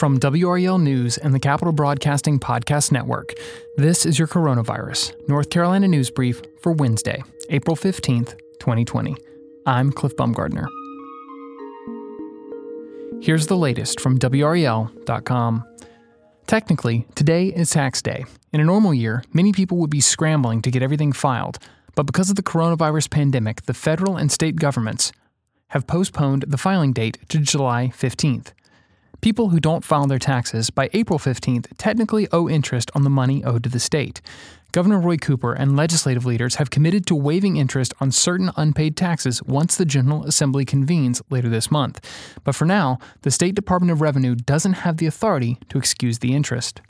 From WRAL News and the Capital Broadcasting Podcast Network, this is your Coronavirus North Carolina News Brief for Wednesday, April 15th, 2020. I'm Cliff Baumgardner. Here's the latest from WRAL.com. Technically, today is tax day. In a normal year, many people would be scrambling to get everything filed, but because of the coronavirus pandemic, the federal and state governments have postponed the filing date to July 15th. People who don't file their taxes by April 15th technically owe interest on the money owed to the state. Governor Roy Cooper and legislative leaders have committed to waiving interest on certain unpaid taxes once the General Assembly convenes later this month. But for now, the State Department of Revenue doesn't have the authority to excuse the interest.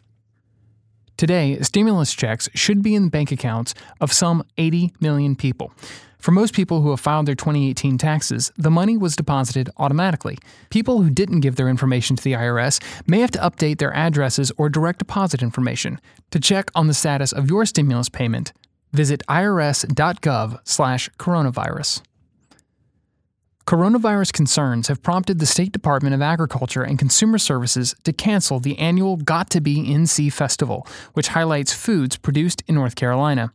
Today, stimulus checks should be in bank accounts of some 80 million people. For most people who have filed their 2018 taxes, the money was deposited automatically. People who didn't give their information to the IRS may have to update their addresses or direct deposit information. To check on the status of your stimulus payment, visit irs.gov/coronavirus. Coronavirus concerns have prompted the State Department of Agriculture and Consumer Services to cancel the annual Got to Be NC Festival, which highlights foods produced in North Carolina.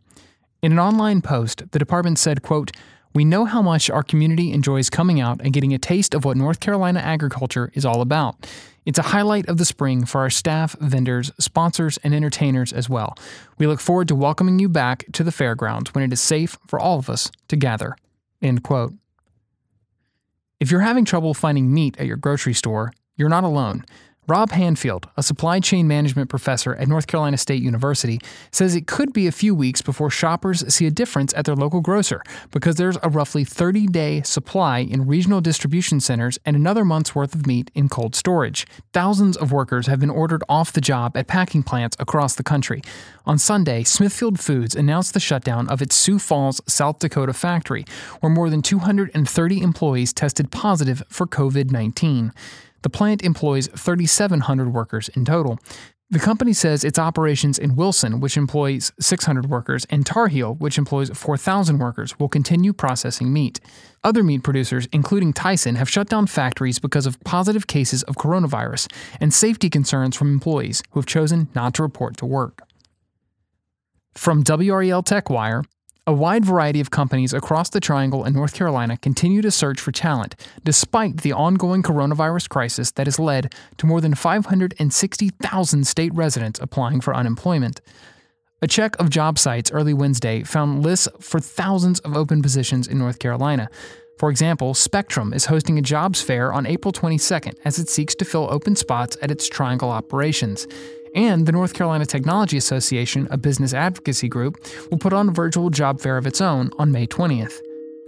In an online post, the department said, quote, we know how much our community enjoys coming out and getting a taste of what North Carolina agriculture is all about. It's a highlight of the spring for our staff, vendors, sponsors, and entertainers as well. We look forward to welcoming you back to the fairgrounds when it is safe for all of us to gather. End quote. If you're having trouble finding meat at your grocery store, you're not alone. Rob Handfield, a supply chain management professor at North Carolina State University, says it could be a few weeks before shoppers see a difference at their local grocer because there's a roughly 30 day supply in regional distribution centers and another month's worth of meat in cold storage. Thousands of workers have been ordered off the job at packing plants across the country. On Sunday, Smithfield Foods announced the shutdown of its Sioux Falls, South Dakota factory, where more than 230 employees tested positive for COVID 19. The plant employs 3,700 workers in total. The company says its operations in Wilson, which employs 600 workers, and Tar Heel, which employs 4,000 workers, will continue processing meat. Other meat producers, including Tyson, have shut down factories because of positive cases of coronavirus and safety concerns from employees who have chosen not to report to work. From WRAL TechWire, a wide variety of companies across the Triangle and North Carolina continue to search for talent, despite the ongoing coronavirus crisis that has led to more than 560,000 state residents applying for unemployment. A check of job sites early Wednesday found lists for thousands of open positions in North Carolina. For example, Spectrum is hosting a jobs fair on April 22nd as it seeks to fill open spots at its Triangle operations. And the North Carolina Technology Association, a business advocacy group, will put on a virtual job fair of its own on May 20th.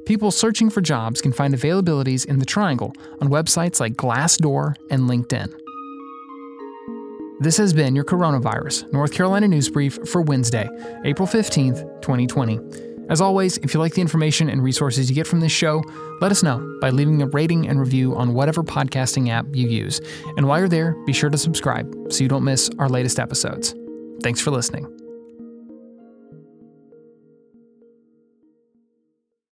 People searching for jobs can find availabilities in the Triangle on websites like Glassdoor and LinkedIn. This has been your Coronavirus North Carolina News Brief for Wednesday, April 15th, 2020. As always, if you like the information and resources you get from this show, let us know by leaving a rating and review on whatever podcasting app you use. And while you're there, be sure to subscribe so you don't miss our latest episodes. Thanks for listening.